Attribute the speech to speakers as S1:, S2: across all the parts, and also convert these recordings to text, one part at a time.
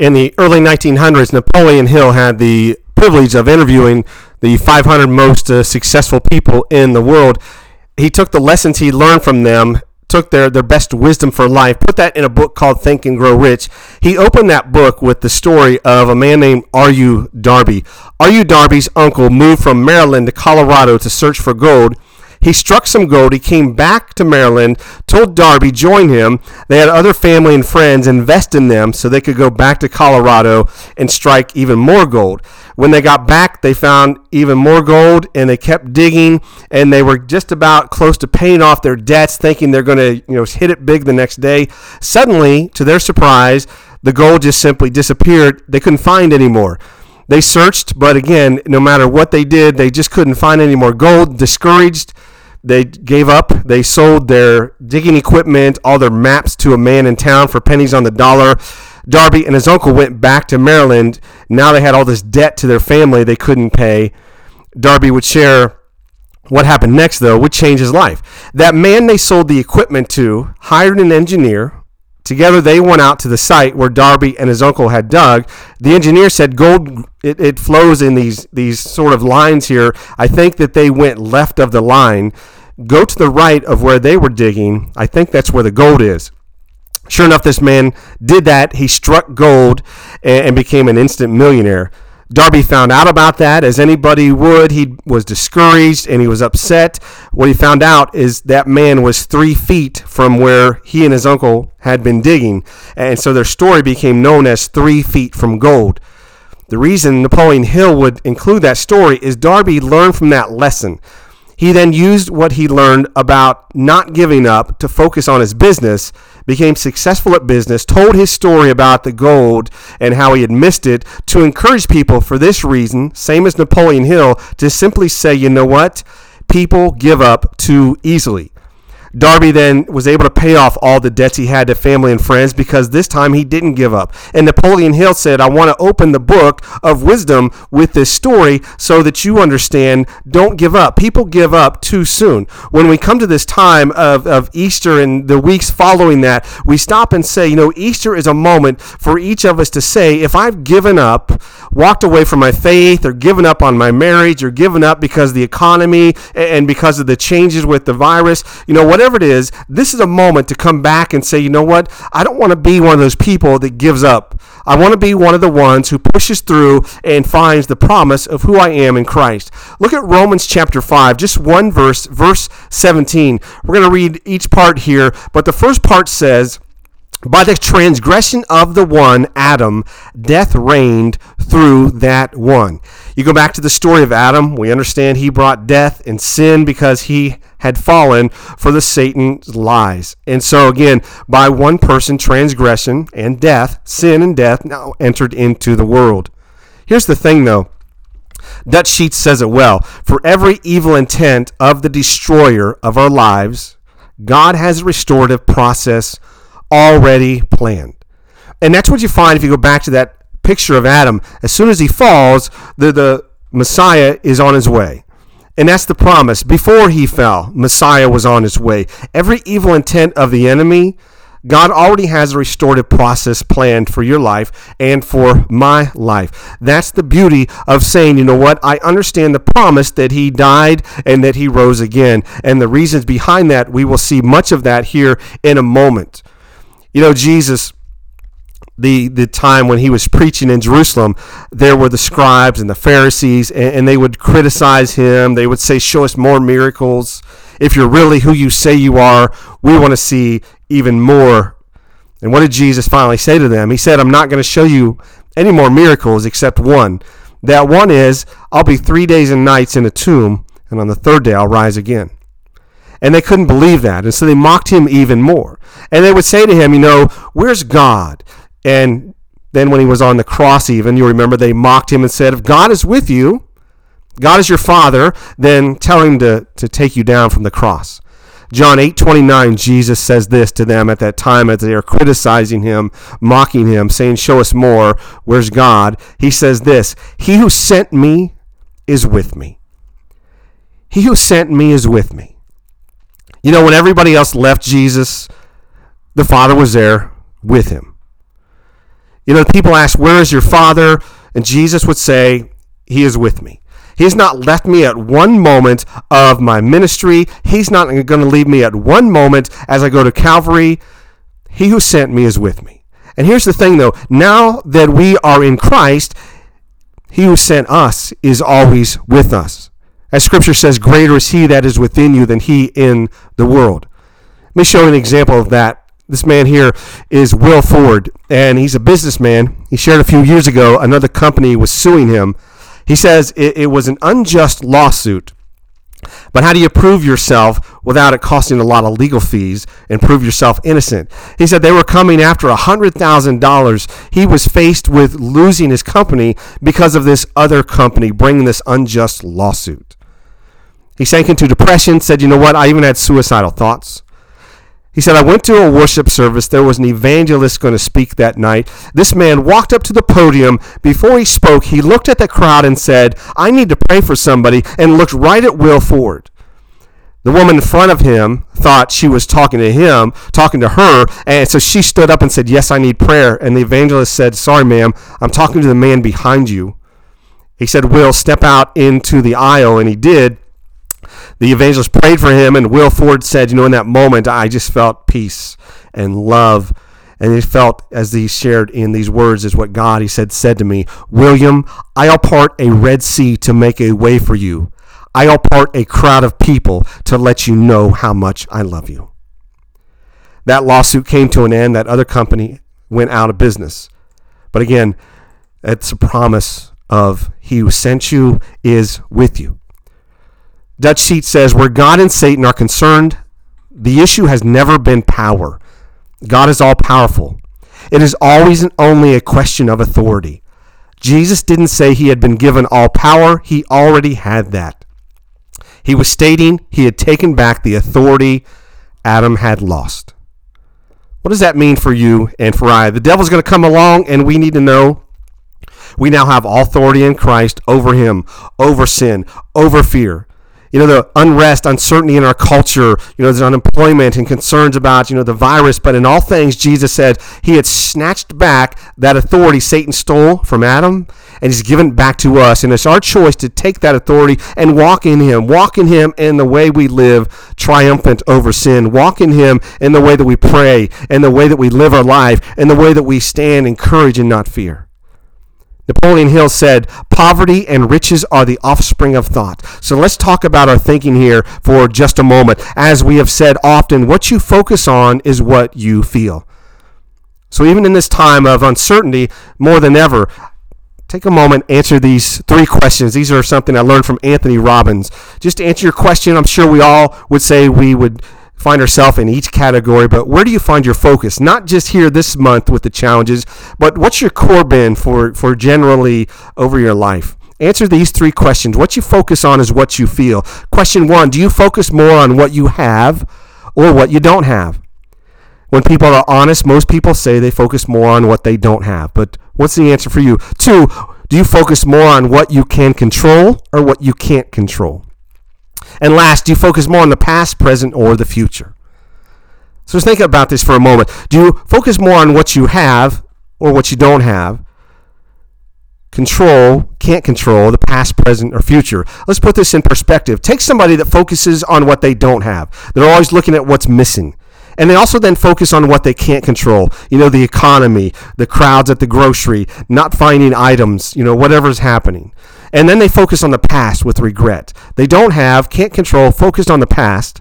S1: In the early 1900s, Napoleon Hill had the privilege of interviewing the 500 most uh, successful people in the world. He took the lessons he learned from them took their, their best wisdom for life, put that in a book called Think and Grow Rich. He opened that book with the story of a man named R.U. Darby. R.U. Darby's uncle moved from Maryland to Colorado to search for gold. He struck some gold. He came back to Maryland, told Darby join him. They had other family and friends invest in them so they could go back to Colorado and strike even more gold. When they got back, they found even more gold and they kept digging and they were just about close to paying off their debts, thinking they're going to, you know, hit it big the next day. Suddenly, to their surprise, the gold just simply disappeared. They couldn't find any more. They searched, but again, no matter what they did, they just couldn't find any more gold. Discouraged, they gave up. They sold their digging equipment, all their maps to a man in town for pennies on the dollar. Darby and his uncle went back to Maryland. Now they had all this debt to their family they couldn't pay. Darby would share what happened next, though, would change his life. That man they sold the equipment to hired an engineer. Together, they went out to the site where Darby and his uncle had dug. The engineer said gold it, it flows in these these sort of lines here. I think that they went left of the line. Go to the right of where they were digging. I think that's where the gold is. Sure enough, this man did that. He struck gold and, and became an instant millionaire. Darby found out about that, as anybody would. He was discouraged and he was upset. What he found out is that man was three feet from where he and his uncle had been digging. And so their story became known as Three Feet from Gold. The reason Napoleon Hill would include that story is Darby learned from that lesson. He then used what he learned about not giving up to focus on his business, became successful at business, told his story about the gold and how he had missed it to encourage people for this reason, same as Napoleon Hill, to simply say, you know what? People give up too easily. Darby then was able to pay off all the debts he had to family and friends because this time he didn't give up. And Napoleon Hill said, I want to open the book of wisdom with this story so that you understand don't give up. People give up too soon. When we come to this time of, of Easter and the weeks following that, we stop and say, you know, Easter is a moment for each of us to say, if I've given up, walked away from my faith, or given up on my marriage, or given up because of the economy and because of the changes with the virus, you know, what whatever it is, this is a moment to come back and say, you know what? I don't want to be one of those people that gives up. I want to be one of the ones who pushes through and finds the promise of who I am in Christ. Look at Romans chapter 5, just one verse, verse 17. We're going to read each part here, but the first part says, by the transgression of the one, Adam, death reigned through that one. You go back to the story of Adam, we understand he brought death and sin because he had fallen for the Satan's lies. And so again, by one person, transgression and death, sin and death now entered into the world. Here's the thing though. Dutch Sheets says it well. For every evil intent of the destroyer of our lives, God has a restorative process already planned. And that's what you find if you go back to that picture of Adam. As soon as he falls, the, the Messiah is on his way. And that's the promise. Before he fell, Messiah was on his way. Every evil intent of the enemy, God already has a restorative process planned for your life and for my life. That's the beauty of saying, you know what? I understand the promise that he died and that he rose again. And the reasons behind that, we will see much of that here in a moment. You know, Jesus, the, the time when he was preaching in Jerusalem, there were the scribes and the Pharisees, and, and they would criticize him. They would say, Show us more miracles. If you're really who you say you are, we want to see even more. And what did Jesus finally say to them? He said, I'm not going to show you any more miracles except one. That one is, I'll be three days and nights in a tomb, and on the third day I'll rise again. And they couldn't believe that. And so they mocked him even more. And they would say to him, you know, where's God? And then when he was on the cross, even, you remember they mocked him and said, if God is with you, God is your father, then tell him to, to take you down from the cross. John 8 29, Jesus says this to them at that time as they are criticizing him, mocking him, saying, Show us more. Where's God? He says this He who sent me is with me. He who sent me is with me. You know, when everybody else left Jesus, the Father was there with him. You know, people ask, Where is your Father? And Jesus would say, He is with me. He's not left me at one moment of my ministry. He's not going to leave me at one moment as I go to Calvary. He who sent me is with me. And here's the thing, though now that we are in Christ, he who sent us is always with us. As Scripture says, greater is he that is within you than he in the world. Let me show you an example of that. This man here is Will Ford, and he's a businessman. He shared a few years ago another company was suing him he says it, it was an unjust lawsuit. But how do you prove yourself without it costing a lot of legal fees and prove yourself innocent? He said they were coming after $100,000. He was faced with losing his company because of this other company bringing this unjust lawsuit. He sank into depression, said, You know what? I even had suicidal thoughts. He said, I went to a worship service. There was an evangelist going to speak that night. This man walked up to the podium. Before he spoke, he looked at the crowd and said, I need to pray for somebody, and looked right at Will Ford. The woman in front of him thought she was talking to him, talking to her, and so she stood up and said, Yes, I need prayer. And the evangelist said, Sorry, ma'am, I'm talking to the man behind you. He said, Will, step out into the aisle, and he did. The evangelist prayed for him, and Will Ford said, You know, in that moment, I just felt peace and love. And he felt, as he shared in these words, is what God, he said, said to me, William, I'll part a Red Sea to make a way for you. I'll part a crowd of people to let you know how much I love you. That lawsuit came to an end. That other company went out of business. But again, it's a promise of He who sent you is with you. Dutch Sheet says, where God and Satan are concerned, the issue has never been power. God is all powerful. It is always and only a question of authority. Jesus didn't say he had been given all power, he already had that. He was stating he had taken back the authority Adam had lost. What does that mean for you and for I? The devil's going to come along, and we need to know we now have authority in Christ over him, over sin, over fear you know, the unrest, uncertainty in our culture, you know, there's unemployment and concerns about, you know, the virus. But in all things, Jesus said he had snatched back that authority Satan stole from Adam and he's given it back to us. And it's our choice to take that authority and walk in him, walk in him in the way we live triumphant over sin, walk in him in the way that we pray, in the way that we live our life, in the way that we stand in courage and not fear. Napoleon Hill said, Poverty and riches are the offspring of thought. So let's talk about our thinking here for just a moment. As we have said often, what you focus on is what you feel. So even in this time of uncertainty, more than ever, take a moment, answer these three questions. These are something I learned from Anthony Robbins. Just to answer your question, I'm sure we all would say we would find ourselves in each category, but where do you find your focus? Not just here this month with the challenges, but what's your core been for, for generally over your life? Answer these three questions. What you focus on is what you feel. Question one Do you focus more on what you have or what you don't have? When people are honest, most people say they focus more on what they don't have. But what's the answer for you? Two, do you focus more on what you can control or what you can't control? And last, do you focus more on the past, present, or the future? So just think about this for a moment. Do you focus more on what you have or what you don't have? Control, can't control the past, present, or future. Let's put this in perspective. Take somebody that focuses on what they don't have. They're always looking at what's missing. And they also then focus on what they can't control. You know, the economy, the crowds at the grocery, not finding items, you know, whatever's happening. And then they focus on the past with regret. They don't have, can't control, focused on the past.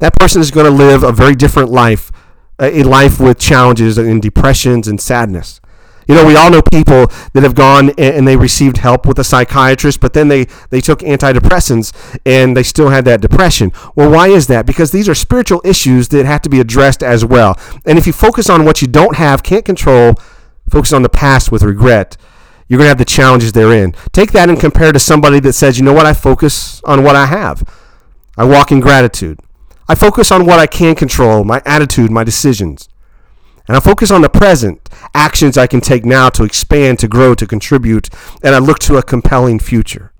S1: That person is going to live a very different life, uh, a life with challenges and depressions and sadness. You know, we all know people that have gone and they received help with a psychiatrist, but then they, they took antidepressants and they still had that depression. Well, why is that? Because these are spiritual issues that have to be addressed as well. And if you focus on what you don't have, can't control, focus on the past with regret, you're going to have the challenges therein. Take that and compare to somebody that says, you know what, I focus on what I have. I walk in gratitude. I focus on what I can control, my attitude, my decisions. And I focus on the present, actions I can take now to expand, to grow, to contribute, and I look to a compelling future.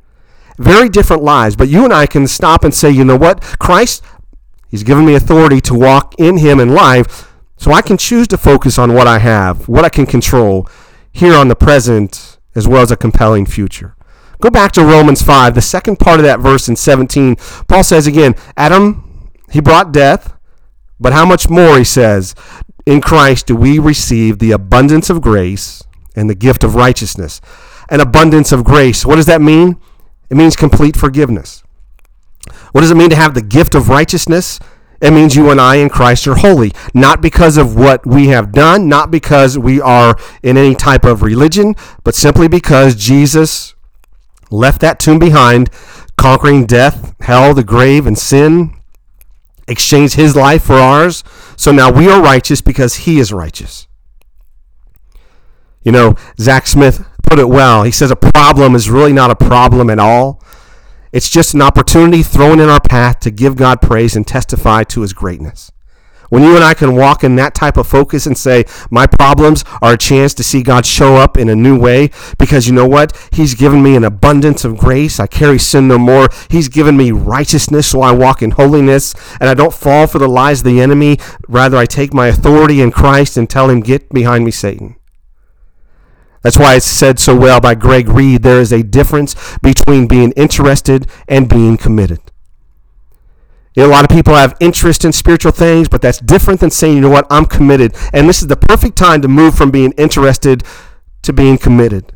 S1: Very different lives, but you and I can stop and say, you know what? Christ, He's given me authority to walk in Him in life, so I can choose to focus on what I have, what I can control, here on the present as well as a compelling future. Go back to Romans 5, the second part of that verse in 17. Paul says again, Adam, he brought death, but how much more, he says, in Christ do we receive the abundance of grace and the gift of righteousness. An abundance of grace. What does that mean? It means complete forgiveness. What does it mean to have the gift of righteousness? It means you and I in Christ are holy, not because of what we have done, not because we are in any type of religion, but simply because Jesus left that tomb behind, conquering death, hell, the grave, and sin, exchanged his life for ours. So now we are righteous because he is righteous. You know, Zach Smith put it well. He says a problem is really not a problem at all. It's just an opportunity thrown in our path to give God praise and testify to his greatness. When you and I can walk in that type of focus and say, my problems are a chance to see God show up in a new way, because you know what? He's given me an abundance of grace. I carry sin no more. He's given me righteousness, so I walk in holiness, and I don't fall for the lies of the enemy. Rather, I take my authority in Christ and tell him, Get behind me, Satan. That's why it's said so well by Greg Reed there is a difference between being interested and being committed. You know, a lot of people have interest in spiritual things, but that's different than saying, you know what, I'm committed. And this is the perfect time to move from being interested to being committed.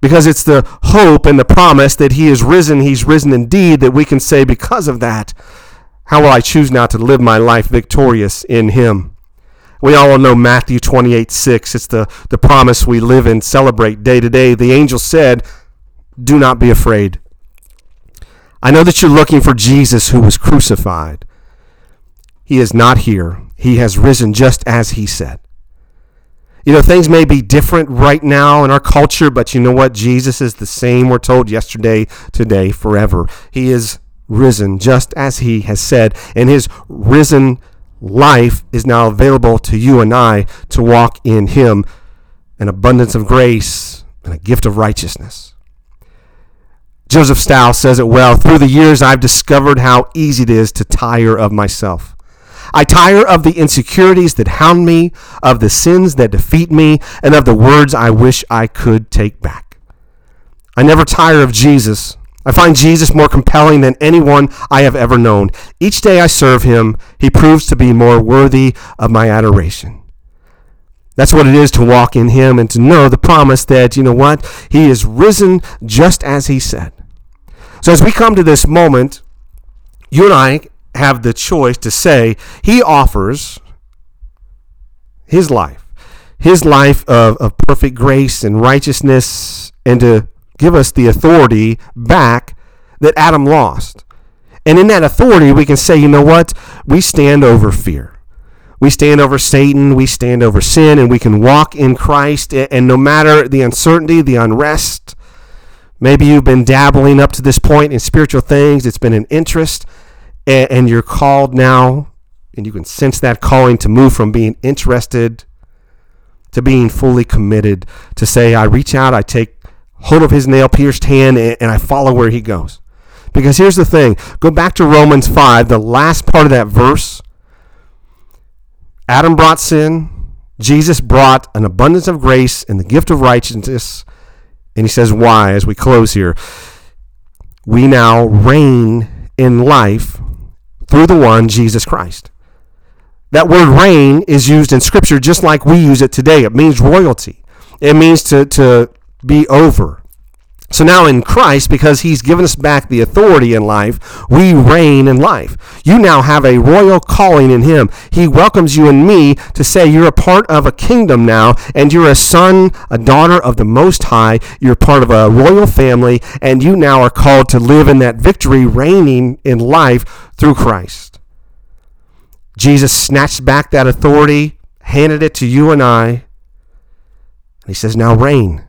S1: Because it's the hope and the promise that He is risen, He's risen indeed, that we can say, because of that, how will I choose now to live my life victorious in Him? We all know Matthew 28 6. It's the, the promise we live and celebrate day to day. The angel said, Do not be afraid. I know that you're looking for Jesus who was crucified. He is not here. He has risen just as he said. You know, things may be different right now in our culture, but you know what? Jesus is the same, we're told yesterday, today, forever. He is risen just as he has said, and his risen life is now available to you and I to walk in him an abundance of grace and a gift of righteousness. Joseph Stowell says it well. Through the years, I've discovered how easy it is to tire of myself. I tire of the insecurities that hound me, of the sins that defeat me, and of the words I wish I could take back. I never tire of Jesus. I find Jesus more compelling than anyone I have ever known. Each day I serve him, he proves to be more worthy of my adoration. That's what it is to walk in him and to know the promise that, you know what, he is risen just as he said. So as we come to this moment, you and I have the choice to say, He offers His life, His life of, of perfect grace and righteousness, and to give us the authority back that Adam lost. And in that authority, we can say, you know what? We stand over fear. We stand over Satan. We stand over sin, and we can walk in Christ. And no matter the uncertainty, the unrest, Maybe you've been dabbling up to this point in spiritual things, it's been an interest, and, you're called now, and you can sense that calling to move from being interested to being fully committed, to say, I reach out, I take hold of his nail pierced hand, and, I follow where he goes. Because here's the thing go back to Romans 5, the last part of that verse. Adam brought sin, Jesus brought an abundance of grace and the gift of righteousness. And he says, Why? As we close here, we now reign in life through the one, Jesus Christ. That word reign is used in Scripture just like we use it today. It means royalty, it means to, to be over. So now in Christ, because he's given us back the authority in life, we reign in life. You now have a royal calling in him. He welcomes you and me to say you're a part of a kingdom now, and you're a son, a daughter of the Most High. You're part of a royal family, and you now are called to live in that victory, reigning in life through Christ. Jesus snatched back that authority, handed it to you and I, and he says, Now reign.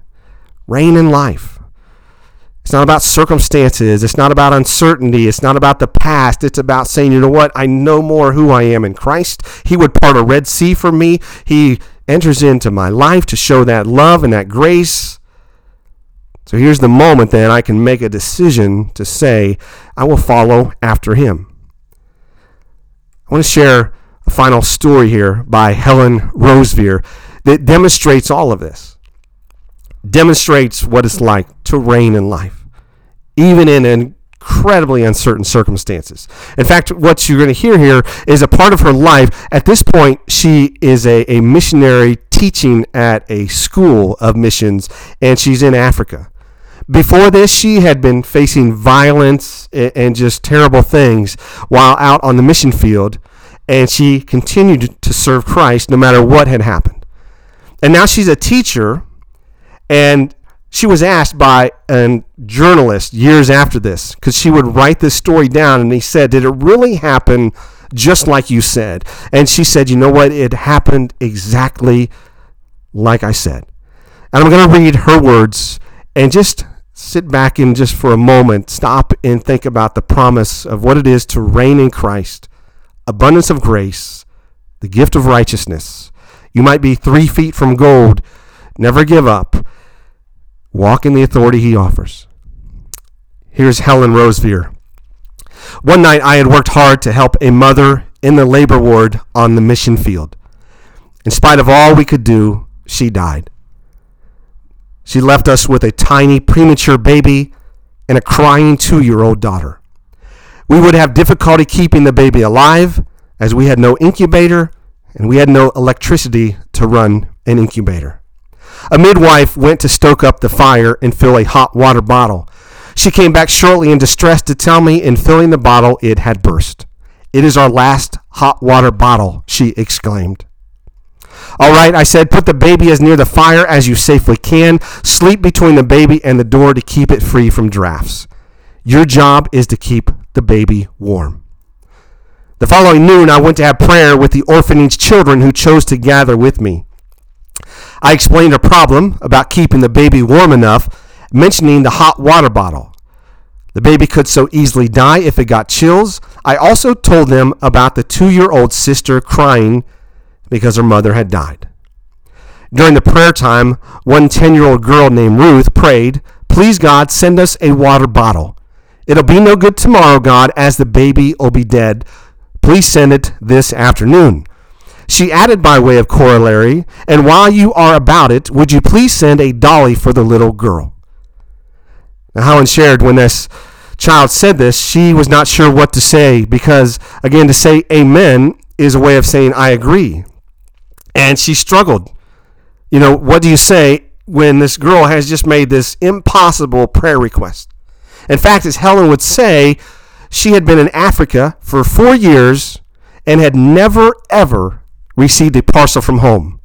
S1: Reign in life. It's not about circumstances. It's not about uncertainty. It's not about the past. It's about saying, you know what? I know more who I am in Christ. He would part a Red Sea for me. He enters into my life to show that love and that grace. So here's the moment then I can make a decision to say, I will follow after him. I want to share a final story here by Helen Roseveare that demonstrates all of this. Demonstrates what it's like to reign in life, even in incredibly uncertain circumstances. In fact, what you're going to hear here is a part of her life. At this point, she is a, a missionary teaching at a school of missions, and she's in Africa. Before this, she had been facing violence and just terrible things while out on the mission field, and she continued to serve Christ no matter what had happened. And now she's a teacher, and she was asked by a journalist years after this, because she would write this story down, and he said, Did it really happen just like you said? And she said, You know what? It happened exactly like I said. And I'm going to read her words and just sit back and just for a moment stop and think about the promise of what it is to reign in Christ, abundance of grace, the gift of righteousness. You might be three feet from gold. Never give up. Walk in the authority he offers. Here's Helen Roseveare. One night I had worked hard to help a mother in the labor ward on the mission field. In spite of all we could do, she died. She left us with a tiny premature baby and a crying two year old daughter. We would have difficulty keeping the baby alive as we had no incubator and we had no electricity to run an incubator. A midwife went to stoke up the fire and fill a hot water bottle. She came back shortly in distress to tell me in filling the bottle it had burst. It is our last hot water bottle, she exclaimed. All right, I said, put the baby as near the fire as you safely can. Sleep between the baby and the door to keep it free from drafts. Your job is to keep the baby warm. The following noon, I went to have prayer with the orphanage children who chose to gather with me. I explained a problem about keeping the baby warm enough, mentioning the hot water bottle. The baby could so easily die if it got chills. I also told them about the two year old sister crying because her mother had died. During the prayer time, one 10 year old girl named Ruth prayed, Please, God, send us a water bottle. It'll be no good tomorrow, God, as the baby will be dead. Please send it this afternoon. She added by way of corollary, and while you are about it, would you please send a dolly for the little girl? Now, Helen shared when this child said this, she was not sure what to say because, again, to say amen is a way of saying I agree and she struggled. You know, what do you say when this girl has just made this impossible prayer request? In fact, as Helen would say, she had been in Africa for four years and had never, ever received a parcel from home.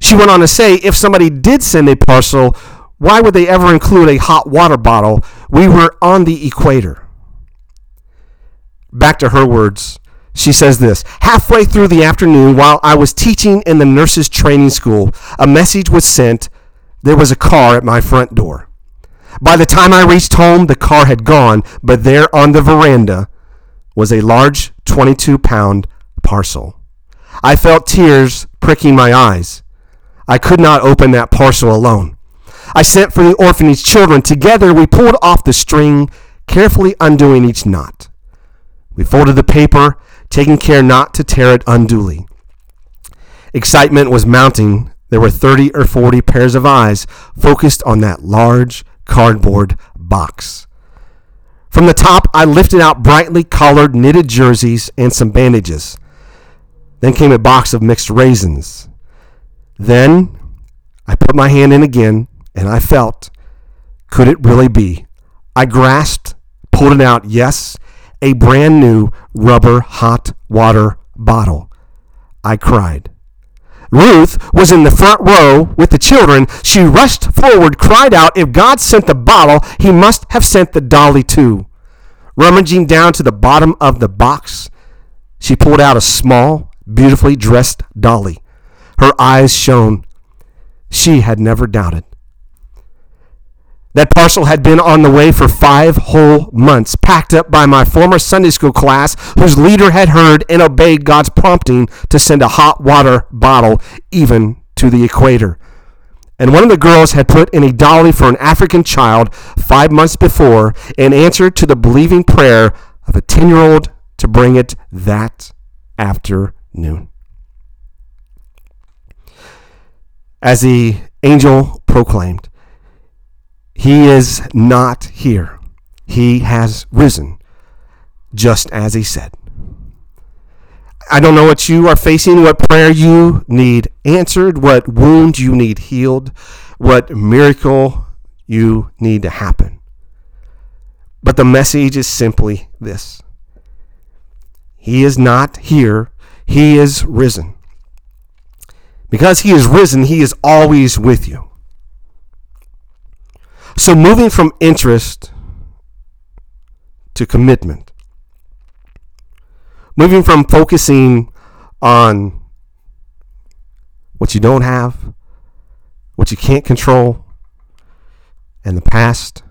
S1: She went on to say if somebody did send a parcel, why would they ever include a hot water bottle? We were on the equator. Back to her words she says this Halfway through the afternoon, while I was teaching in the nurses' training school, a message was sent. There was a car at my front door. By the time I reached home, the car had gone, but there on the veranda was a large 22 pound parcel. I felt tears pricking my eyes. I could not open that parcel alone. I sent for the orphanage children. Together, we pulled off the string, carefully undoing each knot. We folded the paper taking care not to tear it unduly. Excitement was mounting. There were 30 or 40 pairs of eyes focused on that large cardboard box. From the top, I lifted out brightly colored knitted jerseys and some bandages. Then came a box of mixed raisins. Then I put my hand in again and I felt, could it really be? I grasped, pulled it out. Yes, a brand new rubber hot water bottle. I cried. Ruth was in the front row with the children. She rushed forward, cried out, If God sent the bottle, he must have sent the dolly too. Rummaging down to the bottom of the box, she pulled out a small, beautifully dressed dolly. Her eyes shone. She had never doubted. That parcel had been on the way for five whole months, packed up by my former Sunday school class, whose leader had heard and obeyed God's prompting to send a hot water bottle even to the equator. And one of the girls had put in a dolly for an African child five months before in answer to the believing prayer of a 10 year old to bring it that afternoon. As the angel proclaimed. He is not here. He has risen, just as he said. I don't know what you are facing, what prayer you need answered, what wound you need healed, what miracle you need to happen. But the message is simply this He is not here, He is risen. Because He is risen, He is always with you. So, moving from interest to commitment, moving from focusing on what you don't have, what you can't control, and the past,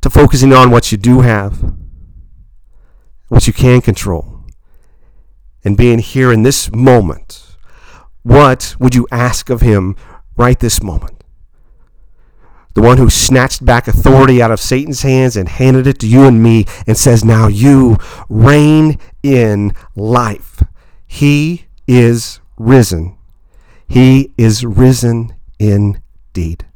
S1: to focusing on what you do have, what you can control, and being here in this moment. What would you ask of Him right this moment? the one who snatched back authority out of Satan's hands and handed it to you and me and says, Now you reign in life. He is risen. He is risen indeed.